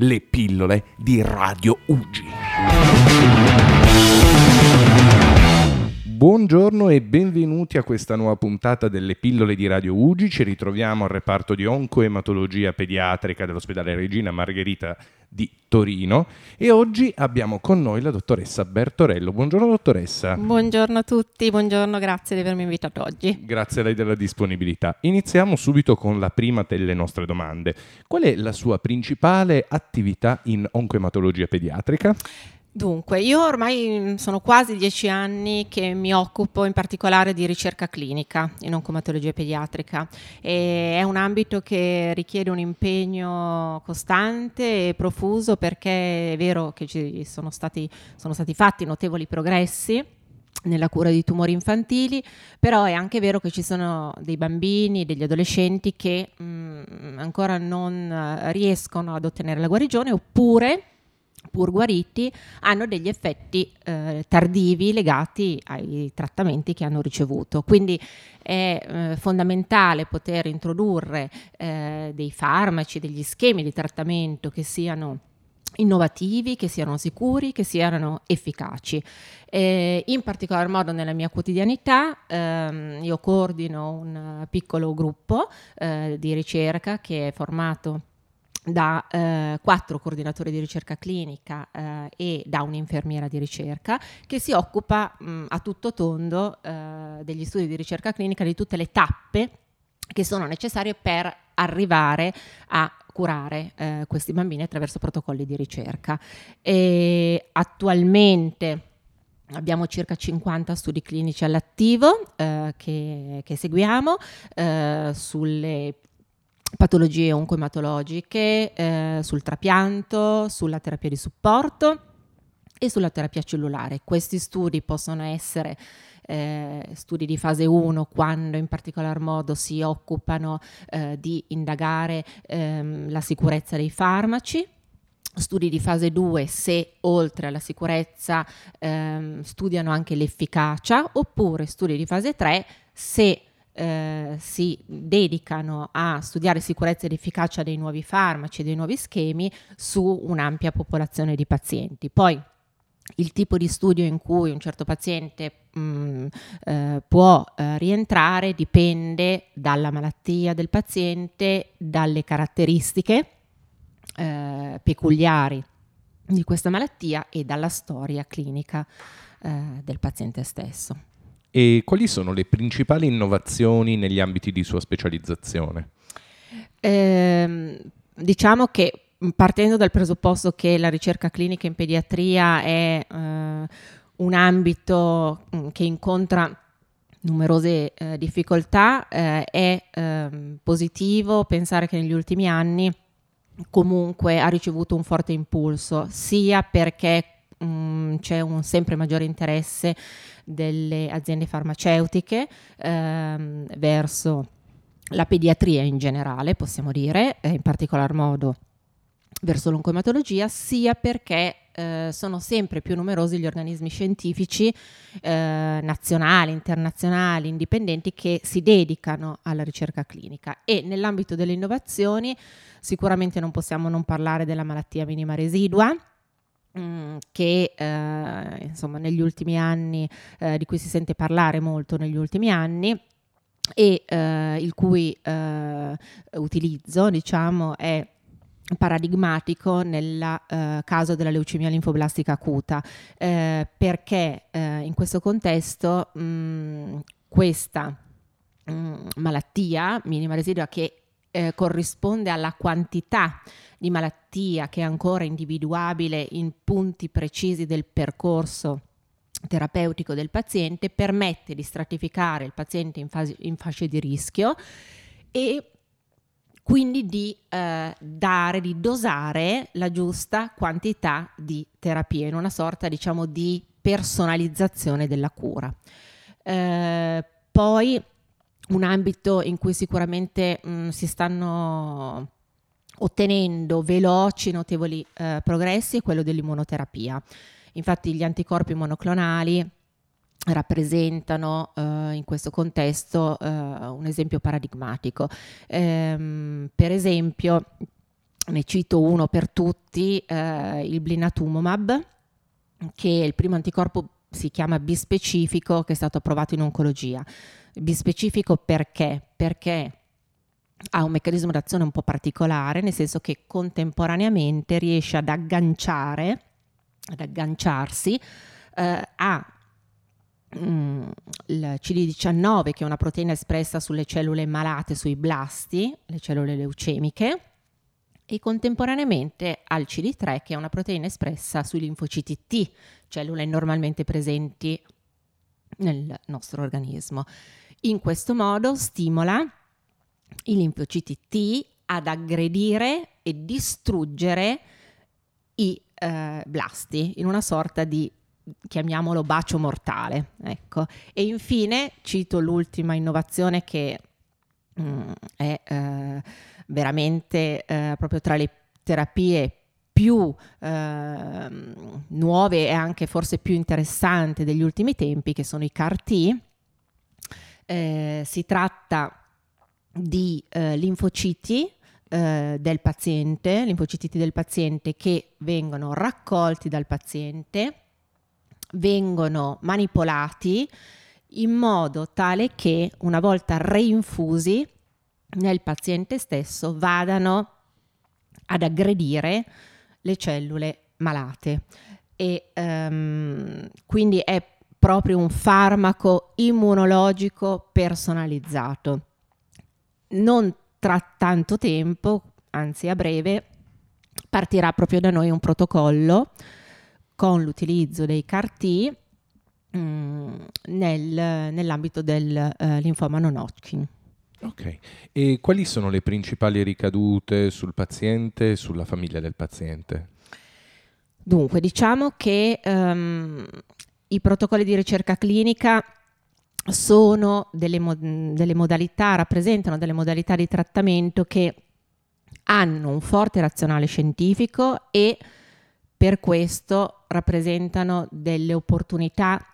le pillole di Radio Ugi. Buongiorno e benvenuti a questa nuova puntata delle pillole di Radio Ugi. Ci ritroviamo al reparto di oncoematologia pediatrica dell'ospedale Regina Margherita di Torino e oggi abbiamo con noi la dottoressa Bertorello. Buongiorno dottoressa. Buongiorno a tutti, buongiorno, grazie di avermi invitato oggi. Grazie a lei della disponibilità. Iniziamo subito con la prima delle nostre domande. Qual è la sua principale attività in oncoematologia pediatrica? Dunque, io ormai sono quasi dieci anni che mi occupo in particolare di ricerca clinica in oncomatologia pediatrica. E è un ambito che richiede un impegno costante e profuso perché è vero che ci sono stati, sono stati fatti notevoli progressi nella cura di tumori infantili, però è anche vero che ci sono dei bambini, degli adolescenti che mh, mm, ancora non riescono ad ottenere la guarigione oppure pur guariti, hanno degli effetti eh, tardivi legati ai trattamenti che hanno ricevuto. Quindi è eh, fondamentale poter introdurre eh, dei farmaci, degli schemi di trattamento che siano innovativi, che siano sicuri, che siano efficaci. Eh, in particolar modo nella mia quotidianità ehm, io coordino un piccolo gruppo eh, di ricerca che è formato da eh, quattro coordinatori di ricerca clinica eh, e da un'infermiera di ricerca che si occupa mh, a tutto tondo eh, degli studi di ricerca clinica di tutte le tappe che sono necessarie per arrivare a curare eh, questi bambini attraverso protocolli di ricerca. E attualmente Abbiamo circa 50 studi clinici all'attivo eh, che, che, seguiamo eh, sulle patologie oncoematologiche, eh, sul trapianto, sulla terapia di supporto e sulla terapia cellulare. Questi studi possono essere eh, studi di fase 1 quando in particolar modo si occupano eh, di indagare ehm, la sicurezza dei farmaci, studi di fase 2 se oltre alla sicurezza ehm, studiano anche l'efficacia oppure studi di fase 3 se eh, si dedicano a studiare sicurezza ed efficacia dei nuovi farmaci e dei nuovi schemi su un'ampia popolazione di pazienti. Poi il tipo di studio in cui un certo paziente mh, mm, eh, può eh, rientrare dipende dalla malattia del paziente, dalle caratteristiche eh, peculiari di questa malattia e dalla storia clinica eh, del paziente stesso. E quali sono le principali innovazioni negli ambiti di sua specializzazione? Eh, diciamo che partendo dal presupposto che la ricerca clinica in pediatria è eh, un ambito che incontra numerose eh, difficoltà, eh, è ehm, positivo pensare che negli ultimi anni comunque ha ricevuto un forte impulso, sia perché mm, c'è un sempre maggiore interesse delle aziende farmaceutiche ehm, verso la pediatria in generale, possiamo dire, e in particolar modo verso l'oncomatologia, sia perché eh, sono sempre più numerosi gli organismi scientifici eh, nazionali, internazionali, indipendenti che si dedicano alla ricerca clinica. E nell'ambito delle innovazioni sicuramente non possiamo non parlare della malattia minima residua che eh, insomma negli ultimi anni eh, di cui si sente parlare molto negli ultimi anni e eh, il cui eh, utilizzo diciamo è paradigmatico nel uh, caso della leucemia linfoblastica acuta. Eh, perché eh, in questo contesto mh, mm, questa mh, mm, malattia minima residua che eh, corrisponde alla quantità di malattia che è ancora individuabile in punti precisi del percorso terapeutico del paziente, permette di stratificare il paziente in, fase, in fasce di rischio e quindi di eh, dare, di dosare la giusta quantità di terapia in una sorta diciamo di personalizzazione della cura. Eh, poi un ambito in cui sicuramente mh, mm, si stanno ottenendo veloci, notevoli eh, progressi è quello dell'immunoterapia. Infatti gli anticorpi monoclonali rappresentano eh, in questo contesto eh, un esempio paradigmatico. Ehm, per esempio, ne cito uno per tutti, eh, il blinatumomab, che è il primo anticorpo si chiama bispecifico che è stato approvato in oncologia. Bispecifico perché? Perché ha un meccanismo d'azione un po' particolare, nel senso che contemporaneamente riesce ad agganciare, ad agganciarsi eh, a mm, il CD19 che è una proteina espressa sulle cellule malate, sui blasti, le cellule leucemiche, e contemporaneamente al CD3 che è una proteina espressa sui linfociti T, cellule normalmente presenti nel nostro organismo. In questo modo stimola i linfociti T ad aggredire e distruggere i eh, blasti in una sorta di chiamiamolo bacio mortale. Ecco. E infine cito l'ultima innovazione che mh, mm, è eh, veramente eh, proprio tra le terapie più eh, nuove e anche forse più interessanti degli ultimi tempi, che sono i CAR-T. Eh, si tratta di eh, linfociti eh, del paziente, linfociti del paziente che vengono raccolti dal paziente, vengono manipolati in modo tale che una volta reinfusi nel paziente stesso vadano ad aggredire le cellule malate. E um, quindi è proprio un farmaco immunologico personalizzato. Non tra tanto tempo, anzi a breve, partirà proprio da noi un protocollo con l'utilizzo dei CAR-T mm, nel, nell'ambito del uh, linfoma non Hodgkin. Ok, e quali sono le principali ricadute sul paziente e sulla famiglia del paziente? Dunque, diciamo che um, i protocolli di ricerca clinica sono delle, mo- delle modalità, rappresentano delle modalità di trattamento che hanno un forte razionale scientifico e per questo rappresentano delle opportunità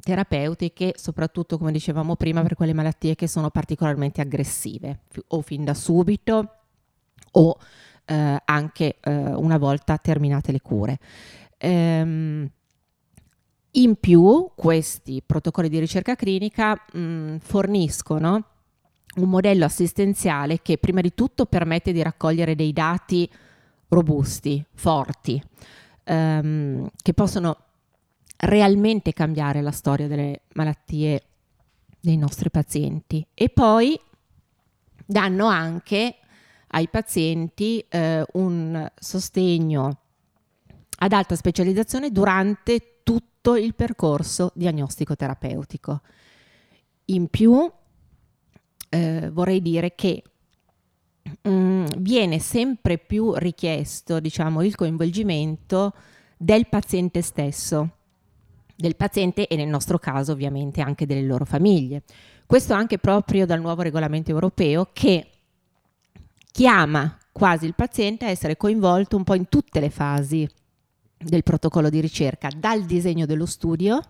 terapeutiche, soprattutto come dicevamo prima per quelle malattie che sono particolarmente aggressive, o fin da subito o eh, anche eh, una volta terminate le cure. Ehm, in più, questi protocolli di ricerca clinica mh, forniscono un modello assistenziale che prima di tutto permette di raccogliere dei dati robusti, forti, ehm, che possono realmente cambiare la storia delle malattie dei nostri pazienti e poi danno anche ai pazienti eh, un sostegno ad alta specializzazione durante tutto il percorso diagnostico terapeutico. In più eh, vorrei dire che mh, mm, viene sempre più richiesto diciamo, il coinvolgimento del paziente stesso del paziente e nel nostro caso ovviamente anche delle loro famiglie. Questo anche proprio dal nuovo regolamento europeo che chiama quasi il paziente a essere coinvolto un po' in tutte le fasi del protocollo di ricerca, dal disegno dello studio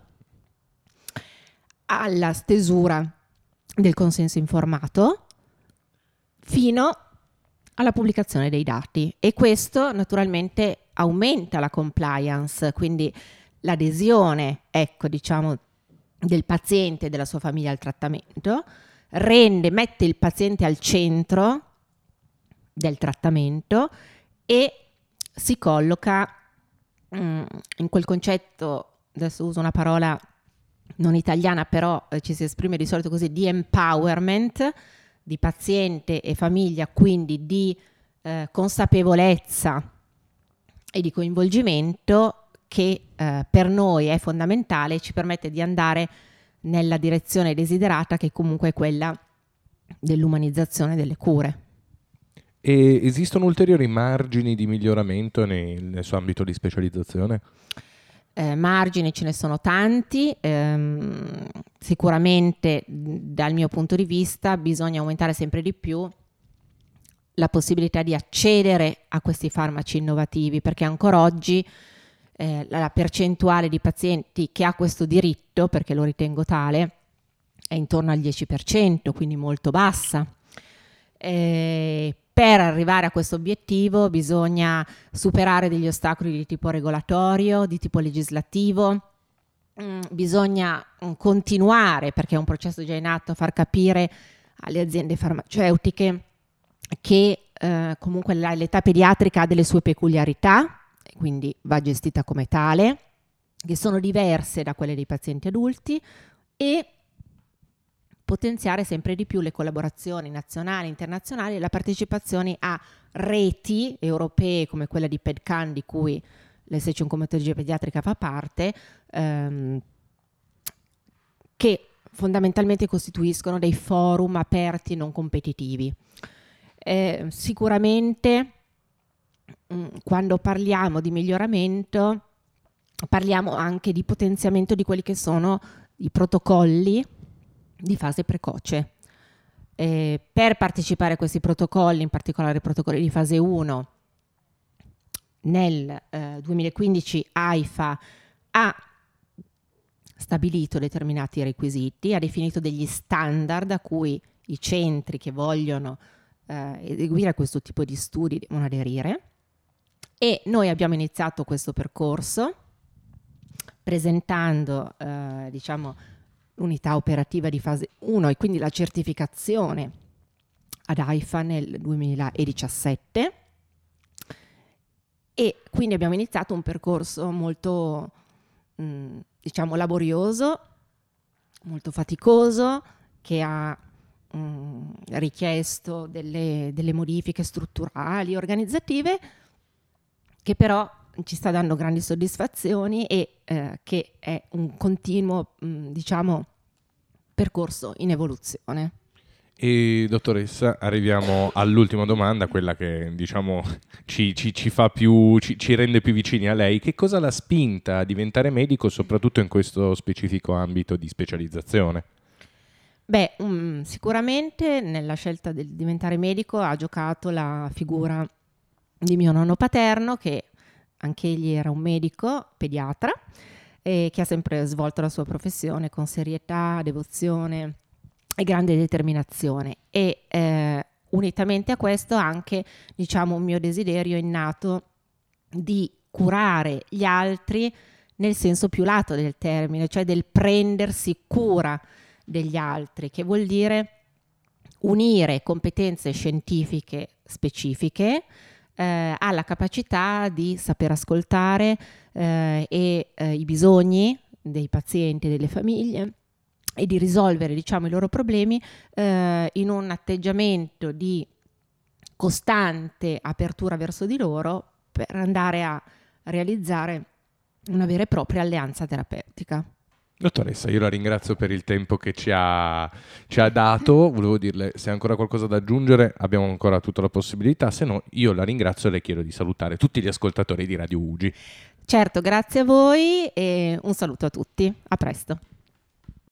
alla stesura del consenso informato fino alla pubblicazione dei dati e questo naturalmente aumenta la compliance, quindi l'adesione, ecco, diciamo, del paziente e della sua famiglia al trattamento, rende, mette il paziente al centro del trattamento e si colloca mm, in quel concetto, adesso uso una parola non italiana, però eh, ci si esprime di solito così, di empowerment di paziente e famiglia, quindi di eh, consapevolezza e di coinvolgimento che eh, per noi è fondamentale e ci permette di andare nella direzione desiderata che comunque è quella dell'umanizzazione delle cure. E esistono ulteriori margini di miglioramento nel, nel suo ambito di specializzazione? Eh, margini ce ne sono tanti, ehm, sicuramente dal mio punto di vista bisogna aumentare sempre di più la possibilità di accedere a questi farmaci innovativi perché ancora oggi eh, la percentuale di pazienti che ha questo diritto, perché lo ritengo tale, è intorno al 10%, quindi molto bassa. Eh, per arrivare a questo obiettivo bisogna superare degli ostacoli di tipo regolatorio, di tipo legislativo, mm, bisogna mm, continuare, perché è un processo già in atto, a far capire alle aziende farmaceutiche che eh, comunque l'età pediatrica ha delle sue peculiarità, quindi va gestita come tale, che sono diverse da quelle dei pazienti adulti e potenziare sempre di più le collaborazioni nazionali, internazionali e la partecipazione a reti europee come quella di PEDCAN di cui l'SC Oncomatologia Pediatrica fa parte, ehm, che fondamentalmente costituiscono dei forum aperti non competitivi. Eh, sicuramente quando parliamo di miglioramento parliamo anche di potenziamento di quelli che sono i protocolli di fase precoce. Eh, per partecipare a questi protocolli, in particolare i protocolli di fase 1, nel eh, 2015 AIFA ha stabilito determinati requisiti, ha definito degli standard a cui i centri che vogliono eh, eseguire questo tipo di studi devono aderire e noi abbiamo iniziato questo percorso presentando eh, diciamo, l'unità operativa di fase 1 e quindi la certificazione ad AIFA nel 2017 e quindi abbiamo iniziato un percorso molto mh, mm, diciamo laborioso, molto faticoso che ha mh, mm, richiesto delle, delle modifiche strutturali, organizzative che però ci sta dando grandi soddisfazioni e eh, che è un continuo, mh, mm, diciamo, percorso in evoluzione. E dottoressa, arriviamo all'ultima domanda, quella che diciamo ci, ci, ci, più, ci, ci, rende più vicini a lei. Che cosa l'ha spinta a diventare medico, soprattutto in questo specifico ambito di specializzazione? Beh, um, sicuramente nella scelta di diventare medico ha giocato la figura di mio nonno paterno che anche egli era un medico pediatra e che ha sempre svolto la sua professione con serietà, devozione e grande determinazione. E eh, unitamente a questo anche diciamo un mio desiderio innato di curare gli altri nel senso più lato del termine, cioè del prendersi cura degli altri, che vuol dire unire competenze scientifiche specifiche eh, ha la capacità di saper ascoltare eh, e, eh, i bisogni dei pazienti e delle famiglie e di risolvere diciamo, i loro problemi eh, in un atteggiamento di costante apertura verso di loro per andare a realizzare una vera e propria alleanza terapeutica. Dottoressa, io la ringrazio per il tempo che ci ha, ci ha, dato. Volevo dirle se ha ancora qualcosa da aggiungere, abbiamo ancora tutta la possibilità. Se no, io la ringrazio e le chiedo di salutare tutti gli ascoltatori di Radio Ugi. Certo, grazie a voi e un saluto a tutti. A presto.